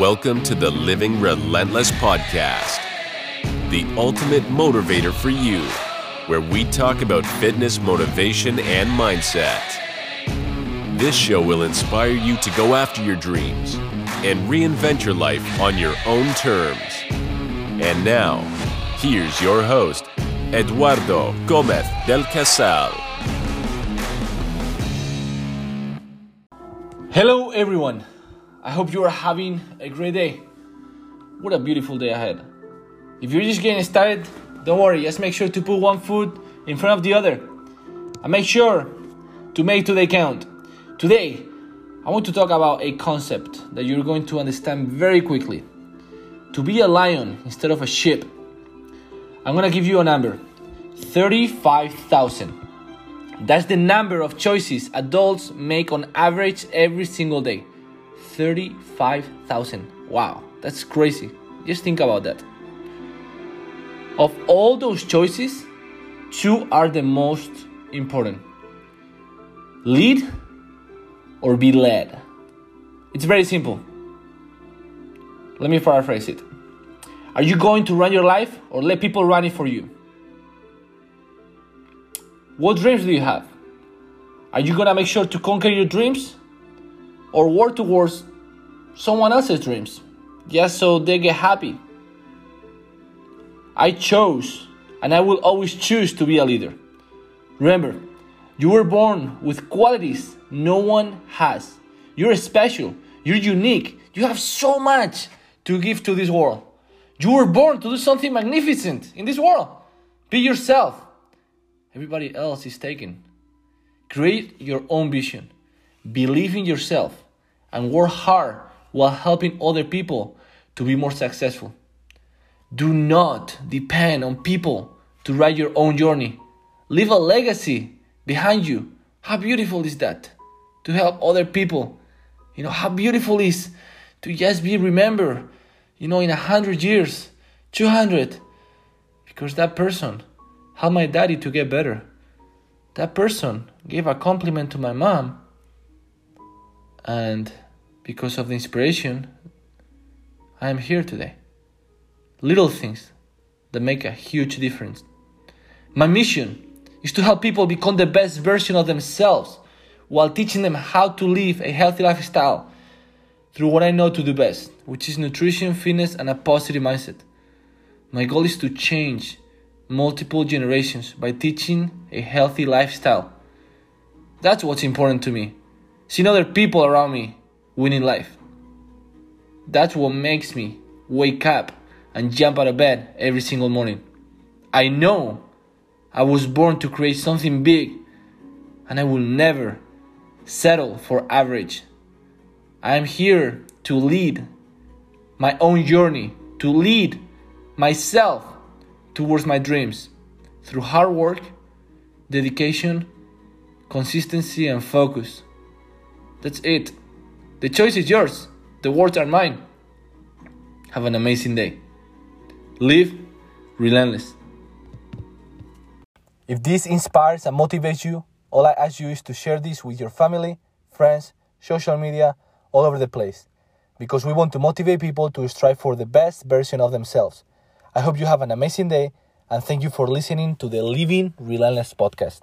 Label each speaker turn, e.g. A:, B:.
A: Welcome to the Living Relentless Podcast, the ultimate motivator for you, where we talk about fitness, motivation, and mindset. This show will inspire you to go after your dreams and reinvent your life on your own terms. And now, here's your host, Eduardo Gomez del Casal.
B: Hello, everyone. I hope you are having a great day. What a beautiful day ahead. If you're just getting started, don't worry, just make sure to put one foot in front of the other. And make sure to make today count. Today, I want to talk about a concept that you're going to understand very quickly. To be a lion instead of a sheep. I'm gonna give you a number 35,000. That's the number of choices adults make on average every single day. 35,000. Wow, that's crazy. Just think about that. Of all those choices, two are the most important lead or be led. It's very simple. Let me paraphrase it. Are you going to run your life or let people run it for you? What dreams do you have? Are you gonna make sure to conquer your dreams or work towards someone else's dreams just so they get happy? I chose and I will always choose to be a leader. Remember, you were born with qualities no one has. You're special, you're unique, you have so much to give to this world. You were born to do something magnificent in this world. Be yourself. Everybody else is taken. Create your own vision. Believe in yourself and work hard while helping other people to be more successful. Do not depend on people to write your own journey. Leave a legacy behind you. How beautiful is that? To help other people. You know, how beautiful is to just be remembered, you know, in a hundred years, 200, because that person helped my daddy to get better. That person gave a compliment to my mom, and because of the inspiration, I am here today. Little things that make a huge difference. My mission is to help people become the best version of themselves while teaching them how to live a healthy lifestyle through what I know to do best, which is nutrition, fitness, and a positive mindset. My goal is to change multiple generations by teaching a healthy lifestyle. That's what's important to me. Seeing other people around me winning life. That's what makes me wake up and jump out of bed every single morning. I know I was born to create something big and I will never settle for average. I am here to lead my own journey, to lead myself towards my dreams through hard work, dedication, consistency, and focus. That's it. The choice is yours, the words are mine. Have an amazing day. Live relentless.
C: If this inspires and motivates you, all I ask you is to share this with your family, friends, social media, all over the place. Because we want to motivate people to strive for the best version of themselves. I hope you have an amazing day and thank you for listening to the Living Relentless podcast.